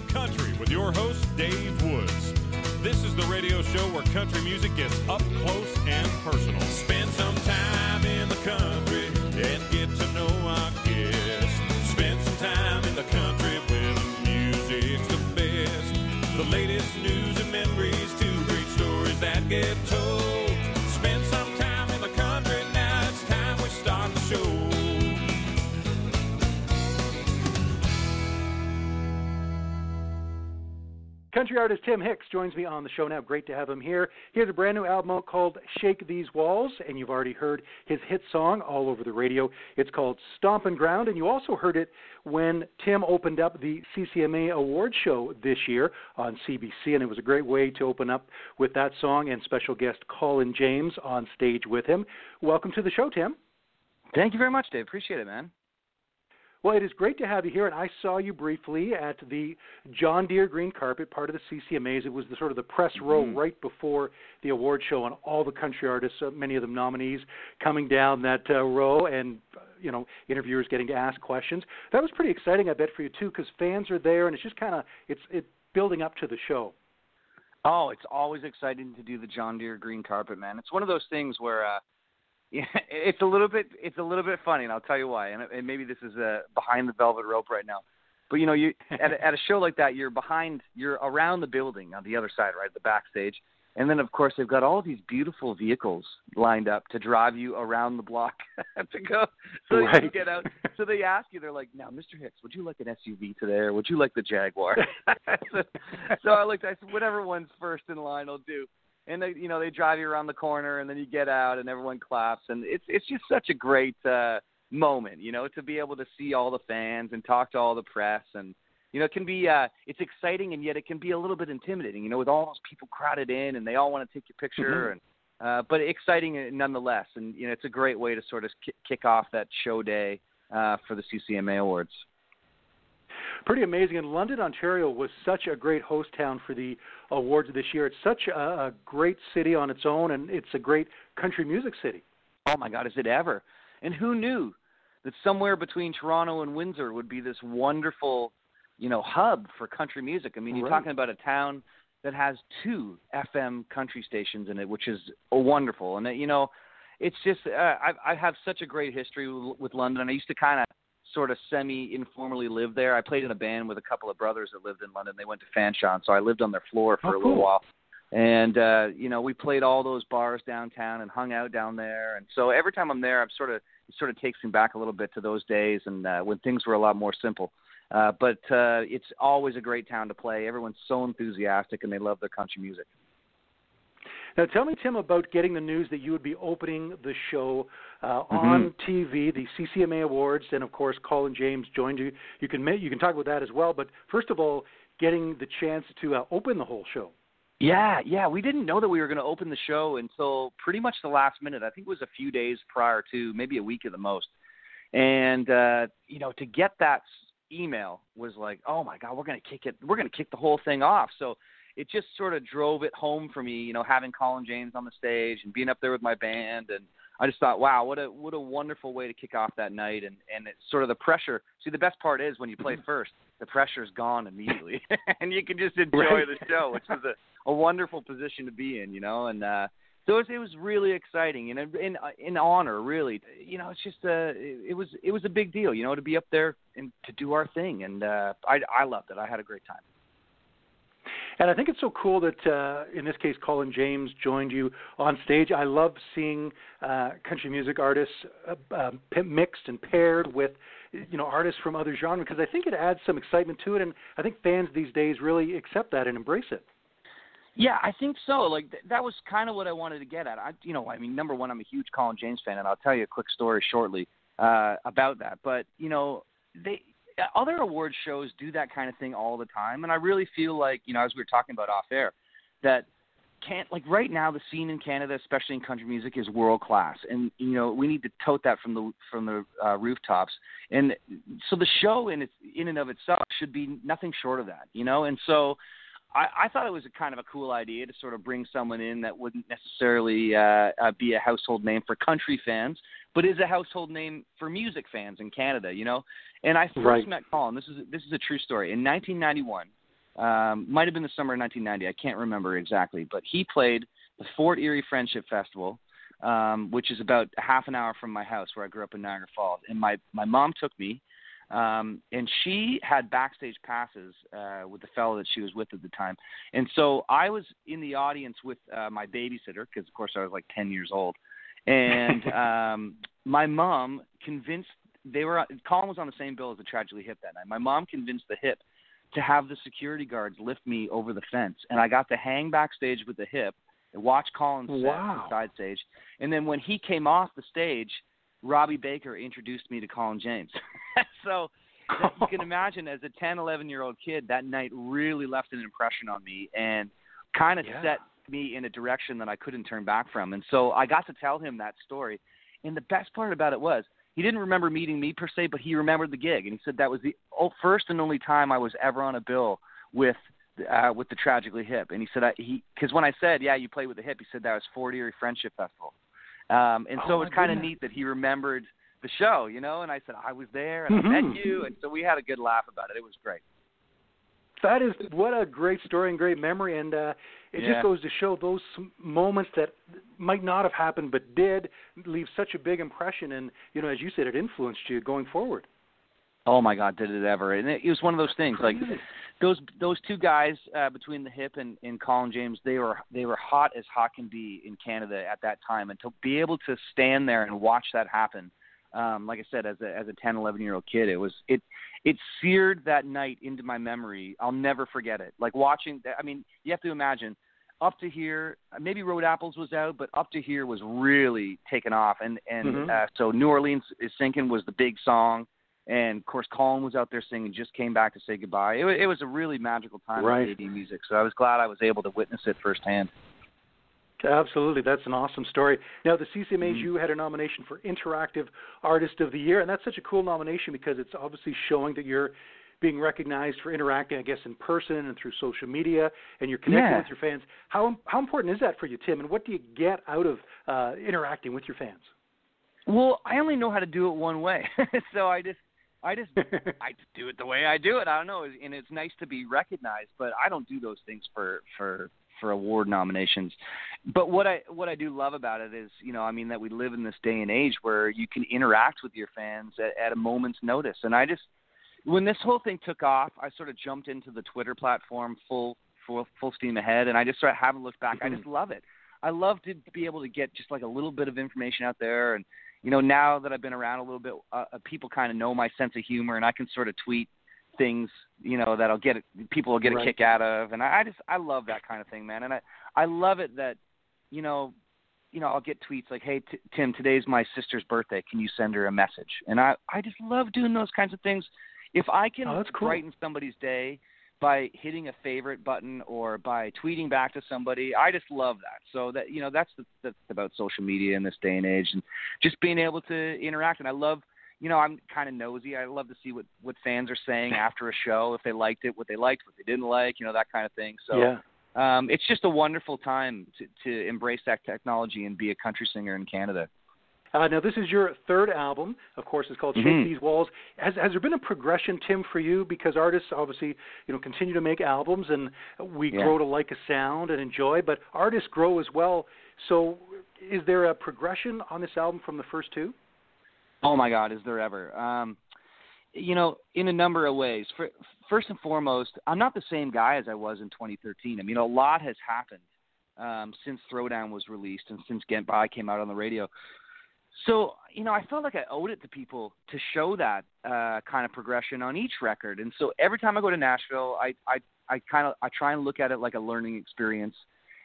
the Country with your host, Dave Woods. This is the radio show where country music gets up close and personal. Spend some time in the country and get to know our guests. Spend some time in the country where the music's the best. The latest news and memories, two great stories that get told. Country artist Tim Hicks joins me on the show now. Great to have him here. He has a brand new album called Shake These Walls, and you've already heard his hit song all over the radio. It's called Stompin' Ground, and you also heard it when Tim opened up the CCMA Award Show this year on CBC, and it was a great way to open up with that song and special guest Colin James on stage with him. Welcome to the show, Tim. Thank you very much, Dave. Appreciate it, man. Well, it is great to have you here, and I saw you briefly at the John Deere Green Carpet, part of the CCMAs. It was the sort of the press row Mhm. right before the award show, and all the country artists, uh, many of them nominees, coming down that uh, row, and uh, you know, interviewers getting to ask questions. That was pretty exciting, I bet, for you too, because fans are there, and it's just kind of it's it building up to the show. Oh, it's always exciting to do the John Deere green carpet, man. It's one of those things where uh yeah, it's a little bit it's a little bit funny, and I'll tell you why. And, and maybe this is uh, behind the velvet rope right now. But you know, you at a, at a show like that, you're behind, you're around the building on the other side, right, the backstage, and then of course they've got all these beautiful vehicles lined up to drive you around the block to go, so you get out. So they ask you, they're like, "Now, Mr. Hicks, would you like an SUV today, or would you like the Jaguar?" so, so I looked, I said, "Whatever one's first in line, I'll do." And they, you know, they drive you around the corner, and then you get out, and everyone claps, and it's it's just such a great uh, moment, you know, to be able to see all the fans and talk to all the press, and you know, it can be uh, it's exciting, and yet it can be a little bit intimidating, you know, with all those people crowded in, and they all want to take your picture, Mhm. and uh, but exciting nonetheless, and you know, it's a great way to sort of ki- kick off that show day uh, for the CCMA Awards. Pretty amazing. And London, Ontario was such a great host town for the awards this year. It's such a, a great city on its own, and it's a great country music city. Oh my God, is it ever? And who knew that somewhere between Toronto and Windsor would be this wonderful, you know, hub for country music? I mean, you're Right. talking about a town that has two FM country stations in it, which is uh, wonderful. And uh, you know, it's just uh, I, I have such a great history with, with London. I used to kind of sort of semi informally live there. I played in a band with a couple of brothers that lived in London. They went to Fanshawe, so I lived on their floor for Oh, a little cool. while and uh you know we played all those bars downtown and hung out down there and so every time i'm there i'm sort of it sort of takes me back a little bit to those days and uh when things were a lot more simple uh but uh it's always a great town to play everyone's so enthusiastic and they love their country music Now, tell me, Tim, about getting the news that you would be opening the show uh, Mm-hmm. on TV, the CCMA Awards, and of course, Colin James joined you. You can you can talk about that as well. But first of all, getting the chance to uh, open the whole show. Yeah, yeah. We didn't know that we were going to open the show until pretty much the last minute. I think it was a few days prior to, maybe a week at the most. And uh, you know, to get that email was like, oh my god, we're going to kick it. We're going to kick the whole thing off. So it just sort of drove it home for me. You know, having Colin James on the stage and being up there with my band and. I just thought, wow, what a what a wonderful way to kick off that night, and and it's sort of the pressure. See, the best part is when you play first, the pressure's gone immediately, and you can just enjoy Right. the show, which is a a wonderful position to be in, you know. And uh, so it was, it was really exciting and in in honor, really. You know, it's just uh, it, it was it was a big deal, you know, to be up there and to do our thing. And uh, I I loved it. I had a great time. And I think it's so cool that uh, in this case, Colin James joined you on stage. I love seeing uh, country music artists uh, um, mixed and paired with you know artists from other genres because I think it adds some excitement to it, and I think fans these days really accept that and embrace it. Yeah, I think so. Like th- that was kind of what I wanted to get at. I, you know, I mean, number one, I'm a huge Colin James fan, and I'll tell you a quick story shortly uh, about that. But you know, they other award shows do that kind of thing all the time, and I really feel like you know, as we were talking about off air, that can't like right now the scene in Canada, especially in country music, is world class, and you know we need to tote that from the from the uh, rooftops. And so the show in its in and of itself should be nothing short of that, you know. And so I, I thought it was a kind of a cool idea to sort of bring someone in that wouldn't necessarily uh, uh, be a household name for country fans, but is a household name for music fans in Canada, you know. And I first Right. met Colin. This is this is a true story. In 1991, Um, might have been the summer of 1990. I can't remember exactly, but he played the Fort Erie Friendship Festival, um, which is about half an hour from my house where I grew up in Niagara Falls. And my my mom took me, um, and she had backstage passes uh, with the fellow that she was with at the time. And so I was in the audience with uh, my babysitter because, of course, I was like 10 years old. And um, my mom convinced they were Colin was on the same bill as the Tragically Hip that night. My mom convinced the Hip to have the security guards lift me over the fence, and I got to hang backstage with the Hip and watch Colin set wow. side stage. And then when he came off the stage, Robbie Baker introduced me to Colin James. so that, you can imagine, as a 10, 11 year old kid, that night really left an impression on me and kind of yeah. set me in a direction that I couldn't turn back from. And so I got to tell him that story. And the best part about it was he didn't remember meeting me per se, but he remembered the gig, and he said that was the first and only time I was ever on a bill with uh, with the Tragically Hip. And he said I, he because when I said yeah you played with the Hip, he said that was Fort Erie Friendship Festival. Um, and so oh, it was kind of neat that he remembered the show, you know. And I said I was there and Mhm. I met you, and so we had a good laugh about it. It was great. That is what a great story and great memory, and uh, it Yeah. just goes to show those moments that might not have happened but did leave such a big impression, and you know, as you said, it influenced you going forward. Oh my God, did it ever? And it, it was one of those things like those those two guys uh, between the hip and, and Colin James, they were they were hot as hot can be in Canada at that time, and to be able to stand there and watch that happen, um, like I said, as a as a 10, 11 year old kid, it was it it seared that night into my memory. I'll never forget it. Like watching, I mean, you have to imagine. Up to here, maybe Road Apples was out, but Up to Here was really taken off, and and Mhm. uh, so New Orleans is sinking was the big song, and of course Colin was out there singing, just came back to say goodbye. It, it was a really magical time Right. with AD music, so I was glad I was able to witness it firsthand. Absolutely, that's an awesome story. Now, the CCMAs, you had a nomination for Interactive Artist of the Year, and that's such a cool nomination because it's obviously showing that you're being recognized for interacting, I guess, in person and through social media, and you're connecting Yeah. with your fans. How how important is that for you, Tim? And what do you get out of uh, interacting with your fans? Well, I only know how to do it one way, so I just I just I just do it the way I do it. I don't know, and it's nice to be recognized, but I don't do those things for for for award nominations. But what I what I do love about it is, you know, I mean that we live in this day and age where you can interact with your fans at, at a moment's notice. And I just when this whole thing took off, I sort of jumped into the Twitter platform full full full steam ahead, and I just sort of haven't looked back. I just love it. I love to be able to get just like a little bit of information out there and you know, now that I've been around a little bit, uh, uh, people kind of know my sense of humor, and I can sort of tweet things, you know, that'll get people will get Right. a kick out of, and I, I just I love that kind of thing, man, and I I love it that, you know, you know, I'll get tweets like, "Hey, t- Tim, today's my sister's birthday. Can you send her a message?" And I I just love doing those kinds of things. If I can Oh, cool. brighten somebody's day by hitting a favorite button or by tweeting back to somebody, I just love that. So that you know, that's the that's about social media in this day and age, and just being able to interact. And I love, you know, I'm kind of nosy. I love to see what what fans are saying after a show, if they liked it, what they liked, what they didn't like, you know, that kind of thing. So yeah. um, it's just a wonderful time to, to embrace that technology and be a country singer in Canada. Uh, now, this is your third album. Of course, it's called "Shake Mhm. These Walls." Has has there been a progression, Tim, for you? Because artists obviously, you know, continue to make albums, and we Yeah. grow to like a sound and enjoy. But artists grow as well. So, is there a progression on this album from the first two? Oh my God, is there ever? Um, you know, in a number of ways. For, first and foremost, I'm not the same guy as I was in 2013. I mean, a lot has happened um, since Throwdown was released and since Get By came out on the radio. So, you know, I felt like I owed it to people to show that uh, kind of progression on each record. And so every time I go to Nashville, I, I, I kind of I try and look at it like a learning experience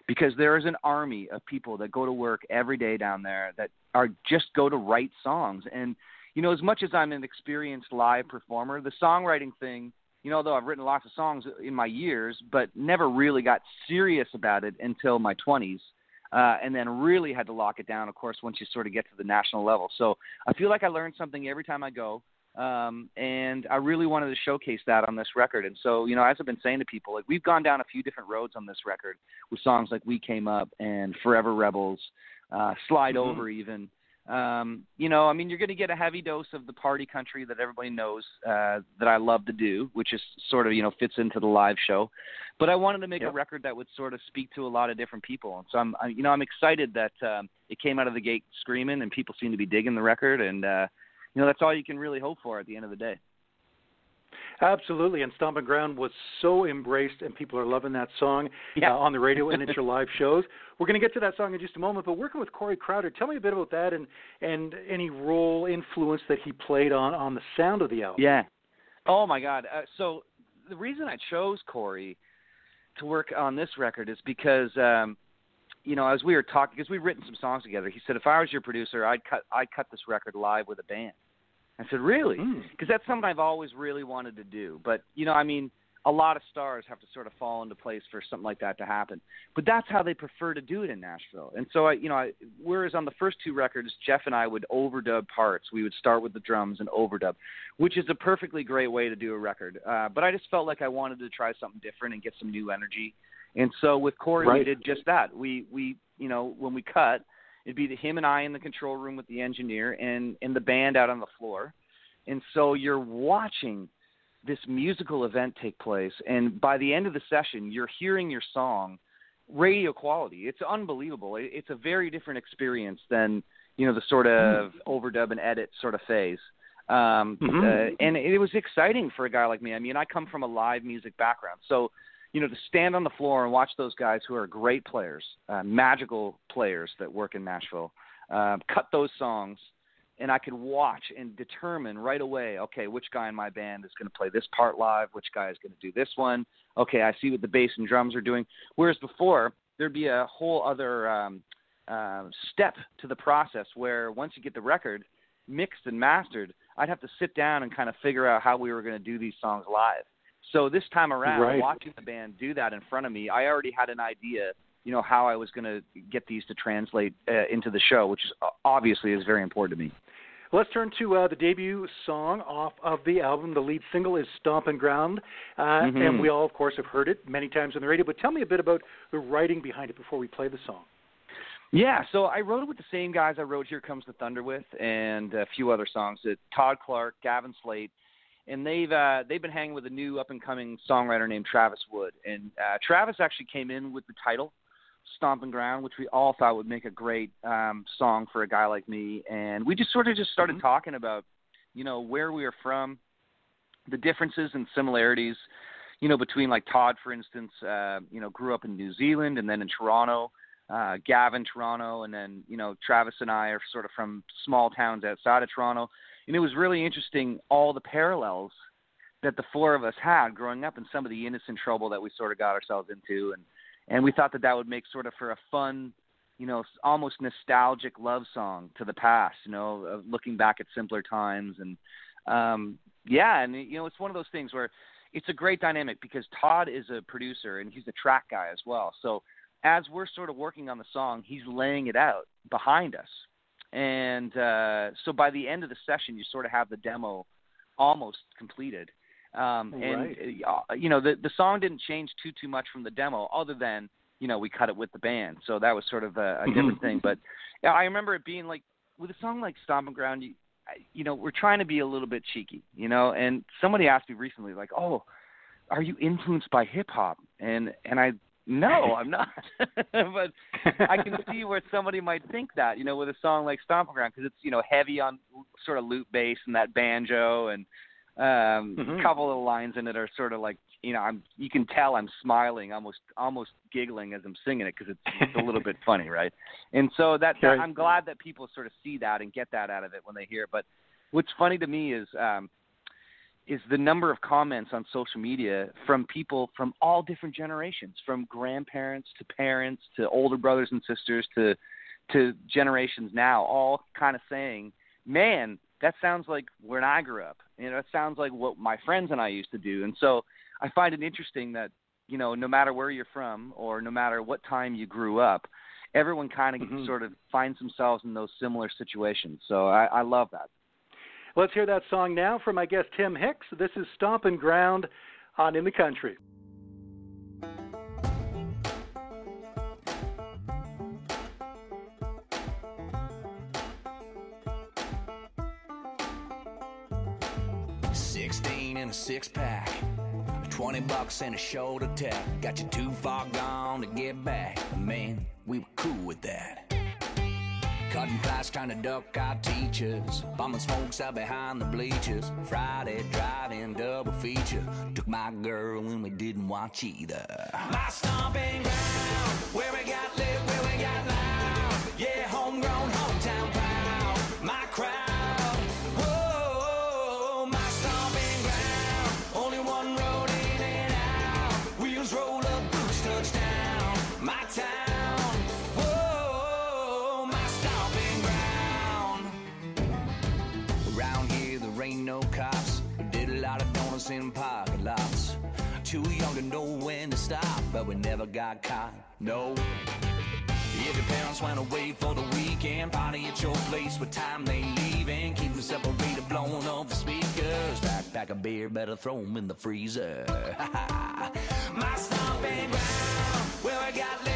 because there is an army of people that go to work every day down there that are just go to write songs. And you know, as much as I'm an experienced live performer, the songwriting thing, you know, though I've written lots of songs in my years, but never really got serious about it until my 20s. Uh, and then really had to lock it down, of course, once you sort of get to the national level. So I feel like I learned something every time I go. Um, and I really wanted to showcase that on this record. And so, you know, as I've been saying to people, like we've gone down a few different roads on this record with songs like We Came Up and Forever Rebels, uh, Slide Mhm. Over even. Um, you know, I mean, you're going to get a heavy dose of the party country that everybody knows uh, that I love to do, which is sort of you know fits into the live show. But I wanted to make yep. a record that would sort of speak to a lot of different people, and so I'm, I, you know, I'm excited that um, it came out of the gate screaming, and people seem to be digging the record, and uh, you know, that's all you can really hope for at the end of the day. Absolutely, and Stomping Ground was so embraced, and people are loving that song yeah. uh, on the radio and at your live shows. We're going to get to that song in just a moment, but working with Corey Crowder, tell me a bit about that and and any role influence that he played on on the sound of the album. Yeah. Oh my God. Uh, so the reason I chose Corey to work on this record is because um, you know as we were talking because we've written some songs together. He said if I was your producer, I'd cut I'd cut this record live with a band. I said, really? Because mm. that's something I've always really wanted to do. But, you know, I mean, a lot of stars have to sort of fall into place for something like that to happen. But that's how they prefer to do it in Nashville. And so, I, you know, I, whereas on the first two records, Jeff and I would overdub parts. We would start with the drums and overdub, which is a perfectly great way to do a record. Uh, but I just felt like I wanted to try something different and get some new energy. And so with Corey, right. we did just that. We, we, you know, when we cut, it'd be the, him and I in the control room with the engineer and, and the band out on the floor and so you're watching this musical event take place, and by the end of the session, you're hearing your song radio quality. It's unbelievable. It's a very different experience than you know the sort of mm-hmm. overdub and edit sort of phase. Um, mm-hmm. uh, and it was exciting for a guy like me. I mean, I come from a live music background, so you know to stand on the floor and watch those guys who are great players, uh, magical players that work in Nashville, uh, cut those songs and I could watch and determine right away, okay, which guy in my band is going to play this part live, which guy is going to do this one. Okay, I see what the bass and drums are doing. Whereas before, there'd be a whole other um, uh, step to the process where once you get the record mixed and mastered, I'd have to sit down and kind of figure out how we were going to do these songs live. So this time around, right. watching the band do that in front of me, I already had an idea you know how I was going to get these to translate uh, into the show, which is obviously is very important to me. Let's turn to uh, the debut song off of the album. The lead single is "Stomping Ground," uh, mm-hmm. and we all, of course, have heard it many times on the radio. But tell me a bit about the writing behind it before we play the song. Yeah, so I wrote it with the same guys I wrote "Here Comes the Thunder" with, and a few other songs. That Todd Clark, Gavin Slate, and they've uh, they've been hanging with a new up and coming songwriter named Travis Wood. And uh, Travis actually came in with the title stomping ground, which we all thought would make a great um, song for a guy like me. And we just sort of just started mm-hmm. talking about, you know, where we are from, the differences and similarities, you know, between like Todd, for instance, uh, you know, grew up in New Zealand and then in Toronto. Uh, Gavin, Toronto, and then you know Travis and I are sort of from small towns outside of Toronto, and it was really interesting all the parallels that the four of us had growing up and some of the innocent trouble that we sort of got ourselves into and and we thought that that would make sort of for a fun, you know, almost nostalgic love song to the past, you know, looking back at simpler times and um yeah, and you know, it's one of those things where it's a great dynamic because Todd is a producer and he's a track guy as well. So as we're sort of working on the song, he's laying it out behind us. And uh so by the end of the session you sort of have the demo almost completed um, and right. uh, you know the the song didn't change too too much from the demo, other than you know we cut it with the band, so that was sort of a, a mm-hmm. different thing. But yeah, I remember it being like with a song like Stomping Ground, you, you know, we're trying to be a little bit cheeky, you know. And somebody asked me recently, like, "Oh, are you influenced by hip hop?" And and I no, I'm not. but I can see where somebody might think that, you know, with a song like Stomping Ground, because it's you know heavy on sort of loop bass and that banjo and um, mm-hmm. A couple of lines in it are sort of like you know I'm you can tell I'm smiling, almost almost giggling as I'm singing it because it's, it's a little bit funny, right? And so that, that I'm glad that people sort of see that and get that out of it when they hear it. But what's funny to me is um, is the number of comments on social media from people from all different generations, from grandparents to parents to older brothers and sisters to to generations now, all kind of saying, "Man, that sounds like when I grew up. You know, it sounds like what my friends and I used to do. And so I find it interesting that, you know, no matter where you're from or no matter what time you grew up, everyone kind of mm-hmm. sort of finds themselves in those similar situations. So I, I love that. Let's hear that song now from my guest Tim Hicks. This is Stompin' Ground on In the Country. Sixteen and a six pack. 20 bucks and a shoulder tap. Got you too far gone to get back. Man, we were cool with that. Cutting class trying to duck our teachers. Bumming smokes out behind the bleachers. Friday driving double feature. Took my girl and we didn't watch either. My stomping ground, where we got but we never got caught. No. If your parents went away for the weekend, party at your place what time they leaving. Keep them separated, blowing off the speakers. Back, back a beer, better throw 'em in the freezer. My stomping ground, where I got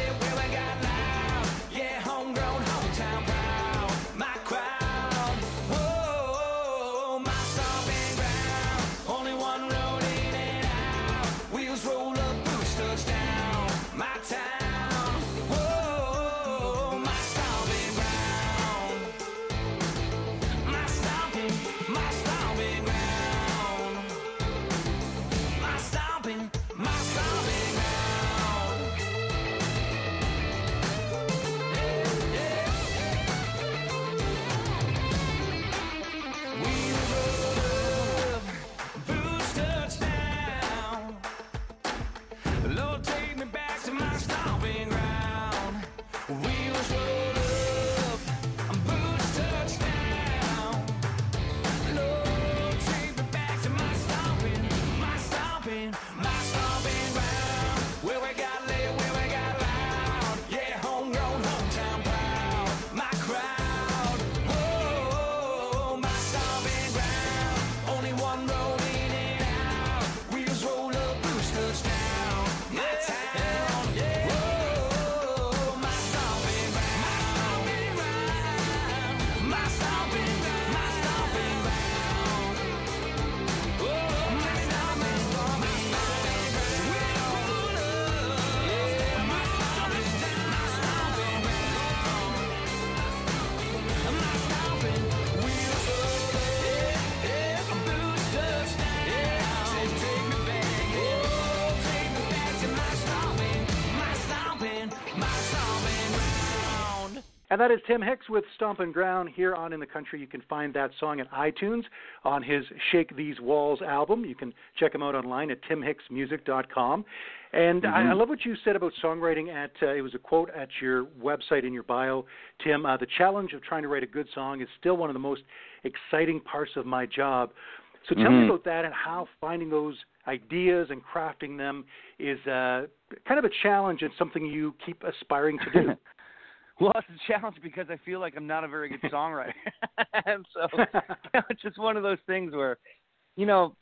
And that is Tim Hicks with Stompin' Ground here on In the Country. You can find that song at iTunes on his Shake These Walls album. You can check him out online at timhicksmusic.com. And I, I love what you said about songwriting. At uh, it was a quote at your website in your bio, Tim. Uh, the challenge of trying to write a good song is still one of the most exciting parts of my job. So tell me about that and how finding those ideas and crafting them is uh, kind of a challenge and something you keep aspiring to do. Well, it's a challenge because I feel like I'm not a very good songwriter, and so you know, it's just one of those things where, you know,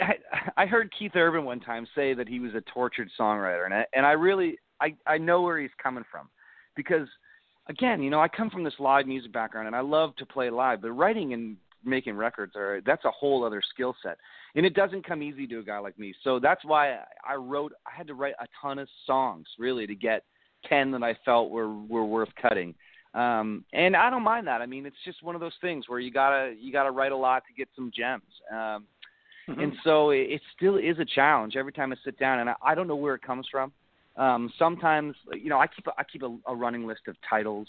I, I heard Keith Urban one time say that he was a tortured songwriter, and I, and I really I I know where he's coming from, because again, you know, I come from this live music background, and I love to play live, but writing and making records are that's a whole other skill set, and it doesn't come easy to a guy like me. So that's why I wrote I had to write a ton of songs really to get ten that I felt were were worth cutting. Um, and I don't mind that. I mean, it's just one of those things where you gotta you gotta write a lot to get some gems. Um, And so it, it still is a challenge every time I sit down, and I, I don't know where it comes from. Um, sometimes, you know, I keep a, I keep a, a running list of titles,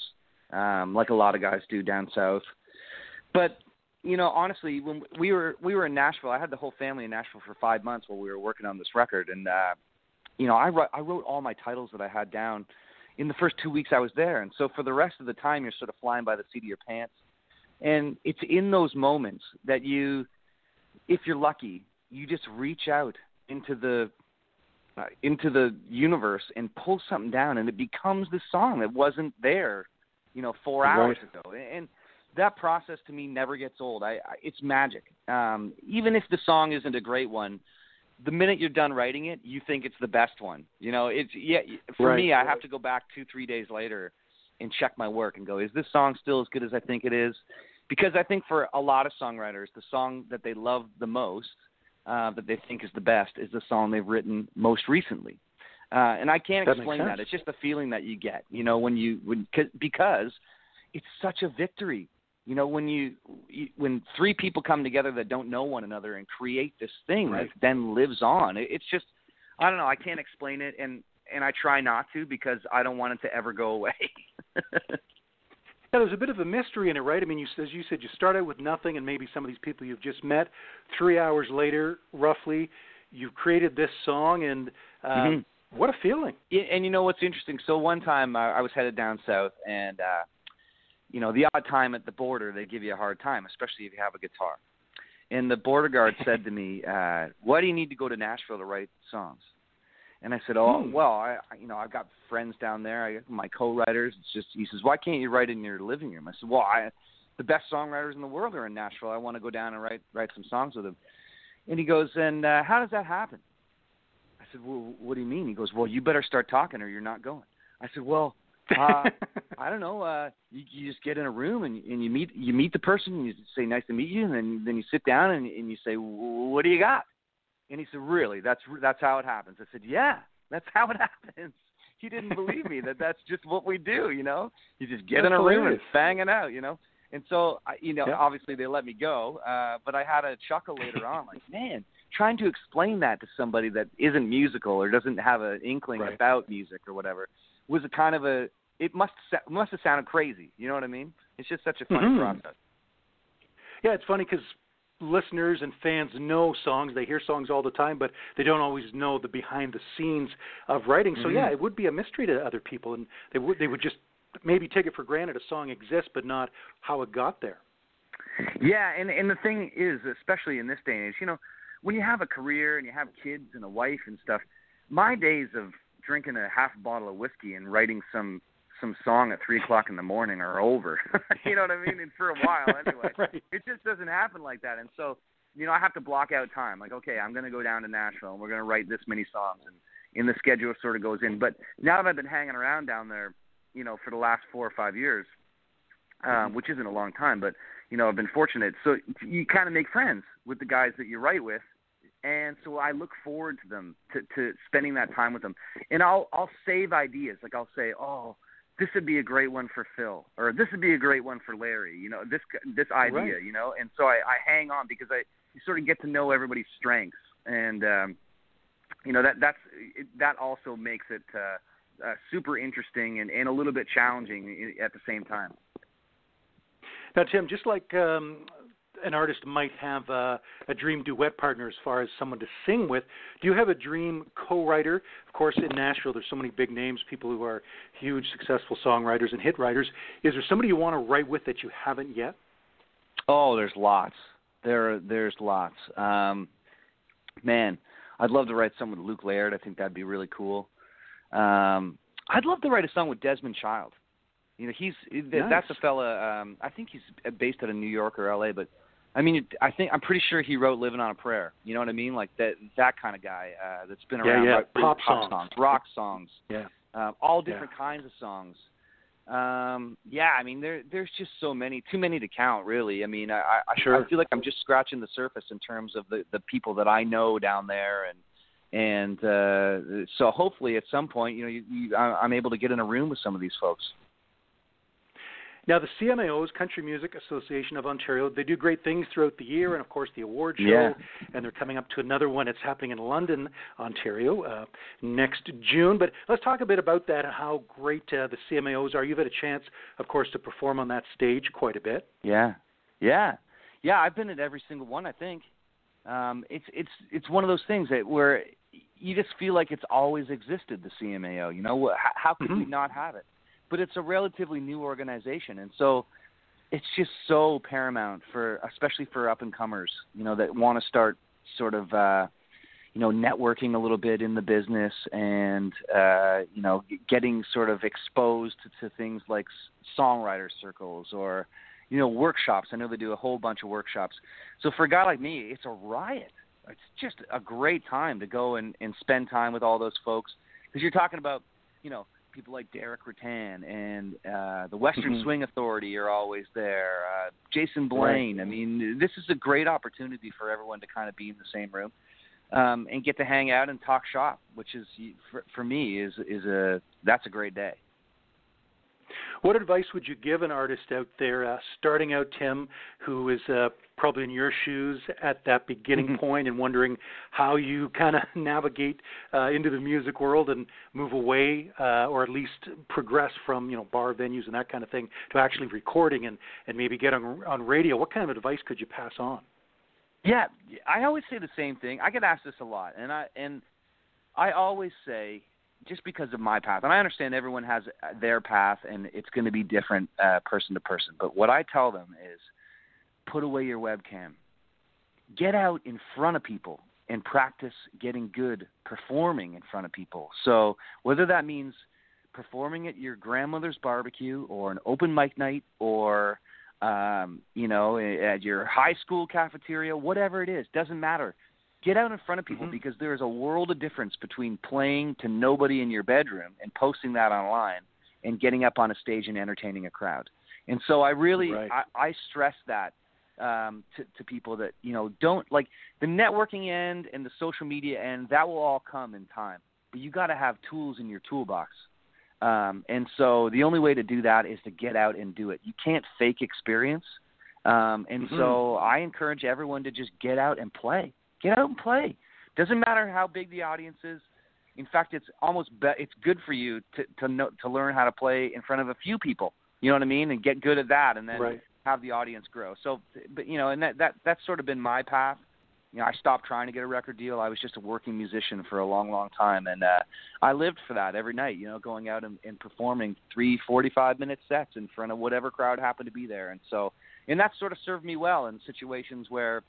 um, like a lot of guys do down south. But you know, honestly, when we were we were in Nashville, I had the whole family in Nashville for five months while we were working on this record, and uh, you know, I wrote I wrote all my titles that I had down in the first two weeks I was there, and so for the rest of the time, you're sort of flying by the seat of your pants. And it's in those moments that you, if you're lucky, you just reach out into the uh, into the universe and pull something down, and it becomes the song that wasn't there, you know, four hours ago. And that process to me never gets old. I, I it's magic. Um, even if the song isn't a great one, the minute you're done writing it, you think it's the best one. You know, it's yeah. For Right, me, I have to go back two, three days later and check my work and go, is this song still as good as I think it is? because I think for a lot of songwriters, the song that they love the most, uh, that they think is the best, is the song they've written most recently. Uh, and I can't that explain that. It's just the feeling that you get, you know, when you when cause, because it's such a victory. You know, when you, you when three people come together that don't know one another and create this thing right. that then lives on. It, it's just I don't know. I can't explain it, and and I try not to because I don't want it to ever go away. Yeah, there's a bit of a mystery in it, right? I mean, you, as you said, you start out with nothing, and maybe some of these people you've just met. Three hours later, roughly, you've created this song, and uh, mm-hmm. what a feeling! Yeah, and you know what's interesting? So one time uh, I was headed down south, and uh, you know the odd time at the border they give you a hard time, especially if you have a guitar. And the border guard said to me, uh, "Why do you need to go to Nashville to write songs?" And I said, "Oh, hmm. well, I, you know, I've got friends down there. I my co-writers. It's just," he says, "Why can't you write in your living room?" I said, "Well, I, the best songwriters in the world are in Nashville. I want to go down and write write some songs with them." And he goes, "And uh, how does that happen?" I said, "Well, what do you mean?" He goes, "Well, you better start talking, or you're not going." I said, "Well." Uh, I don't know. Uh, you, you just get in a room and, and you meet you meet the person. And you say, "Nice to meet you," and then then you sit down and, and you say, "What do you got?" And he said, "Really? That's that's how it happens." I said, "Yeah, that's how it happens." He didn't believe me that that's just what we do. You know, you just get that's in a room hilarious. and bang it out. You know. And so, I you know, Yeah. obviously they let me go, uh, but I had a chuckle later on, like, man, trying to explain that to somebody that isn't musical or doesn't have an inkling Right. about music or whatever was a kind of a. It must must have sounded crazy. You know what I mean? It's just such a funny Mhm. process. Yeah, it's funny because listeners and fans know songs. They hear songs all the time, but they don't always know the behind the scenes of writing. So Mhm. yeah, it would be a mystery to other people, and they would they would just maybe take it for granted a song exists, but not how it got there. Yeah, and and the thing is, especially in this day and age, you know, when you have a career and you have kids and a wife and stuff, my days of drinking a half bottle of whiskey and writing some some song at three o'clock in the morning are over. you know what I mean? And for a while, anyway, right. it just doesn't happen like that. And so, you know, I have to block out time. Like, okay, I'm going to go down to Nashville and we're going to write this many songs, and in the schedule sort of goes in. But now that I've been hanging around down there, you know, for the last four or five years, um, which isn't a long time, but you know, I've been fortunate. So you kind of make friends with the guys that you write with, and so I look forward to them to, to spending that time with them. And I'll I'll save ideas. Like I'll say, oh, this would be a great one for Phil, or this would be a great one for Larry. You know, this this idea. Right. You know, and so I, I hang on because I you sort of get to know everybody's strengths, and um, you know that that's it, that also makes it. Uh, uh, super interesting and, and a little bit challenging at the same time. Now, Tim, just like um, an artist might have uh, a dream duet partner as far as someone to sing with, do you have a dream co-writer? Of course, in Nashville, there's so many big names, people who are huge, successful songwriters and hit writers. Is there somebody you want to write with that you haven't yet? Oh, there's lots. There, there's lots. Um, man, I'd love to write something with Luke Laird. I think that'd be really cool. Um, I'd love to write a song with Desmond Child. You know, he's Nice. that's a fella. Um, I think he's based out of New York or L.A. But I mean, I think I'm pretty sure he wrote "Living on a Prayer." You know what I mean? Like that that kind of guy uh, that's been around. yeah. like, Pop pop songs. rock songs, Yeah. um, all different kinds of songs. Um, yeah, I mean, there there's just so many, too many to count, really. I mean, I I, Sure. I feel like I'm just scratching the surface in terms of the the people that I know down there, and and uh, so hopefully at some point, you know, you, you, I'm able to get in a room with some of these folks. Now, the CMAO's Country Music Association of Ontario, they do great things throughout the year, and of course, the award show. Yeah. And they're coming up to another one. It's happening in London, Ontario, uh, next June. But let's talk a bit about that and how great uh, the CMAOs are. You've had a chance, of course, to perform on that stage quite a bit. Yeah, yeah, yeah. I've been at every single one. I think um, it's it's it's one of those things that where you just feel like it's always existed. The CMAO, you know, how, how could we Mhm. not have it? But it's a relatively new organization, and so it's just so paramount for, especially for up and comers, you know, that want to start sort of. Uh, you know, networking a little bit in the business and, uh, you know, getting sort of exposed to, to things like songwriter circles or, you know, workshops. I know they do a whole bunch of workshops. So for a guy like me, it's a riot. It's just a great time to go and, and spend time with all those folks because you're talking about, you know, people like Derek Ruttan and uh, the Western Mhm. Swing Authority are always there. Uh, Jason Blaine. I mean, this is a great opportunity for everyone to kind of be in the same room um, and get to hang out and talk shop, which is for, for me is is a that's a great day. What advice would you give an artist out there uh, starting out, Tim, who is uh, probably in your shoes at that beginning Mhm. point and wondering how you kind of navigate uh, into the music world and move away, uh, or at least progress from you know bar venues and that kind of thing to actually recording and and maybe get on on radio? What kind of advice could you pass on? Yeah, I always say the same thing. I get asked this a lot, and I and I always say just because of my path, and I understand everyone has their path, and it's going to be different uh, person to person. But what I tell them is, put away your webcam, get out in front of people, and practice getting good performing in front of people. So whether that means performing at your grandmother's barbecue or an open mic night or um, you know, at your high school cafeteria, whatever it is, doesn't matter. Get out in front of people Mhm. because there is a world of difference between playing to nobody in your bedroom and posting that online and getting up on a stage and entertaining a crowd. And so I really Right. I, I stress that um, to, to people that you know don't like the networking end and the social media end. That will all come in time, but you got to have tools in your toolbox. Um, and so the only way to do that is to get out and do it. You can't fake experience. Um, and Mhm. so I encourage everyone to just get out and play. Get out and play. Doesn't matter how big the audience is. In fact, it's almost be- it's good for you to to know to learn how to play in front of a few people. You know what I mean? And get good at that, and then Right. have the audience grow. So, but you know, and that that that's sort of been my path. You know, I stopped trying to get a record deal. I was just a working musician for a long, long time, and uh, I lived for that every night. You know, going out and, and performing three forty-five minute sets in front of whatever crowd happened to be there, and so, and that sort of served me well in situations where,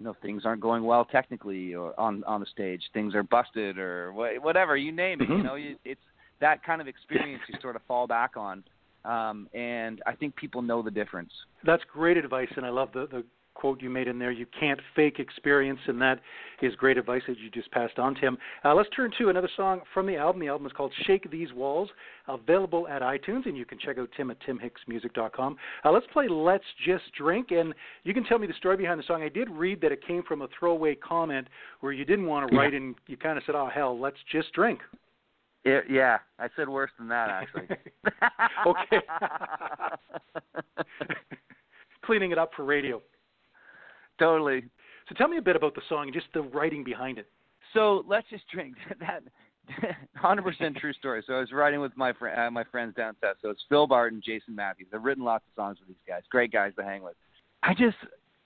you know, things aren't going well technically or on on the stage, things are busted or wha- whatever you name it. You Mhm. know, you, it's that kind of experience you sort of fall back on, um, and I think people know the difference. That's great advice, and I love the, the quote you made in there. You can't fake experience, and that is great advice that you just passed on, Tim. Uh, let's turn to another song from the album. The album is called Shake These Walls, available at iTunes, and you can check out Tim at timhicksmusic.com. Uh, let's play Let's Just Drink, and you can tell me the story behind the song. I did read that it came from a throwaway comment where you didn't want to write, and you kind of said, oh, hell, let's just drink. Yeah, yeah, I said worse than that actually. okay. Cleaning it up for radio. Totally. So tell me a bit about the song and just the writing behind it. So let's just drink that. Hundred percent true story. So I was writing with my fr- uh, my friends down south. So it's Phil Barton, Jason Matthews. I've written lots of songs with these guys. Great guys to hang with. I just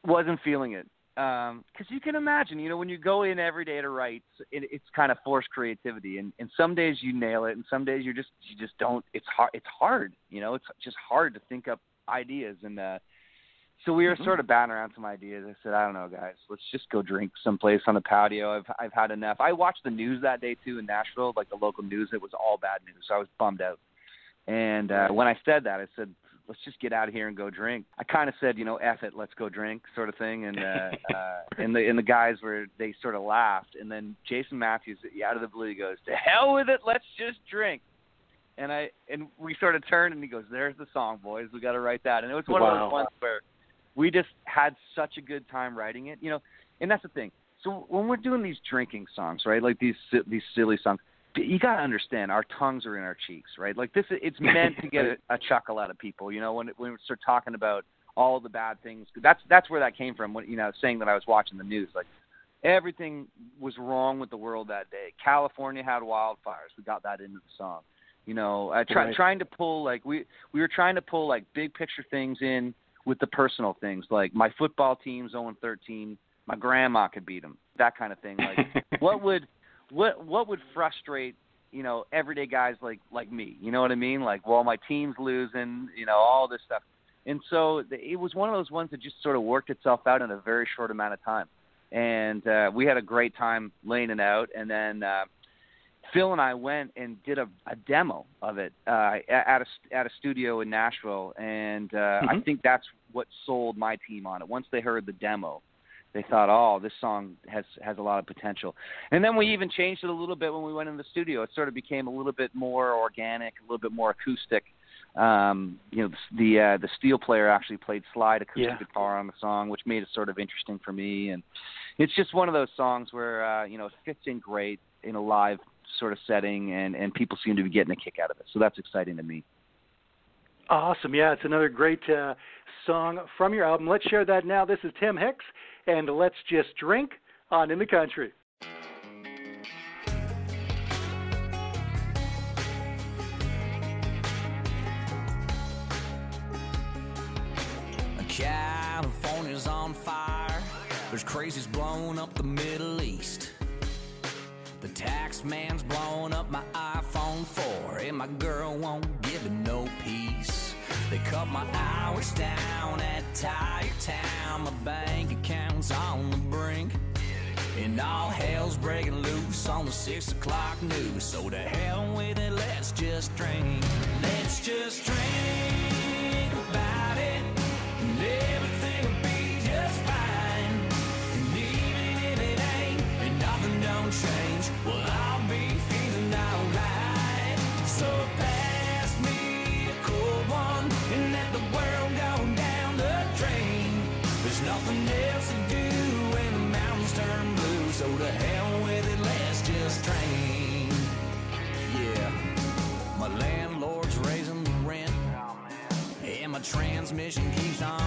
wasn't feeling it because you can imagine, you know, when you go in every day to write, it, it's kind of forced creativity, and and some days you nail it, and some days you just you just don't. It's hard. It's hard. You know, it's just hard to think up ideas and. uh so we were Mhm. sort of batting around some ideas. I said, I don't know, guys, let's just go drink someplace on the patio. I've I've had enough. I watched the news that day too in Nashville, like the local news. It was all bad news, so I was bummed out. And uh, when I said that, I said, let's just get out of here and go drink. I kind of said, you know, F it, let's go drink, sort of thing. And uh, uh, and the and the guys were they sort of laughed. And then Jason Matthews, out of the blue, he goes, to hell with it, let's just drink. And I and we sort of turned, and he goes, "There's the song, boys. We got to write that." And it was one of those ones where we just had such a good time writing it, you know. And that's the thing. So when we're doing these drinking songs, right, like these these silly songs, you got to understand our tongues are in our cheeks, right? Like this, it's meant to get a, a chuckle out of people, you know. When when we start talking about all the bad things, that's that's where that came from. When you know, saying that I was watching the news, like everything was wrong with the world that day. California had wildfires. We got that into the song. You know, uh, try, Right. trying to pull like we we were trying to pull like big picture things in with the personal things, like my football team's 0 13. My grandma could beat them. That kind of thing. Like what would what what would frustrate you know everyday guys like like me? You know what I mean? Like, well, my team's losing. You know, all this stuff. And so the- it was one of those ones that just sort of worked itself out in a very short amount of time. And uh, we had a great time laying it out. And then uh, Phil and I went and did a, a demo of it uh, at a at a studio in Nashville. And uh, I Mhm. think that's what sold my team on it. Once they heard the demo, they thought, oh, this song has has a lot of potential. And then we even changed it a little bit when we went in the studio. It sort of became a little bit more organic, a little bit more acoustic. Um, you know, the the, uh, the steel player actually played slide acoustic Yeah. guitar on the song, which made it sort of interesting for me. And it's just one of those songs where uh, you know it fits in great in a live sort of setting, and and people seem to be getting a kick out of it. So that's exciting to me. Awesome. Yeah, it's another great uh, song from your album. Let's share that now. This is Tim Hicks, and let's just drink on In the Country. California's on fire. There's crazies blowing up the Middle East. Tax man's blowing up my iPhone 4, and my girl won't give it no peace. They cut my hours down at Tire Town. My bank account's on the brink. And all hell's breaking loose on the six o'clock news. So to hell with it, let's just drink. Let's just drink my landlord's raising the rent. Oh, and my transmission keeps on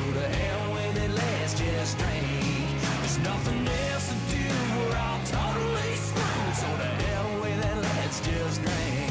So to hell with it, let's just drink. There's nothing else to do, we're all totally screwed. So to hell with it, let's just drink.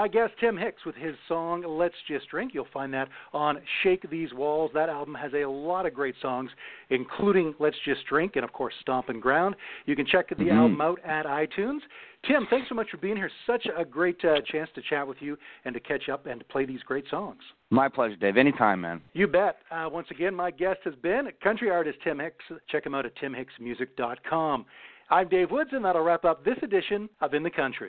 My guest, Tim Hicks, with his song Let's Just Drink. You'll find that on Shake These Walls. That album has a lot of great songs, including Let's Just Drink and, of course, Stompin' Ground. You can check the Mhm. album out at iTunes. Tim, thanks so much for being here. Such a great uh, chance to chat with you and to catch up and to play these great songs. My pleasure, Dave. Anytime, man. You bet. Uh, once again, my guest has been country artist Tim Hicks. Check him out at timhicksmusic.com. I'm Dave Woods, and that'll wrap up this edition of In the Country.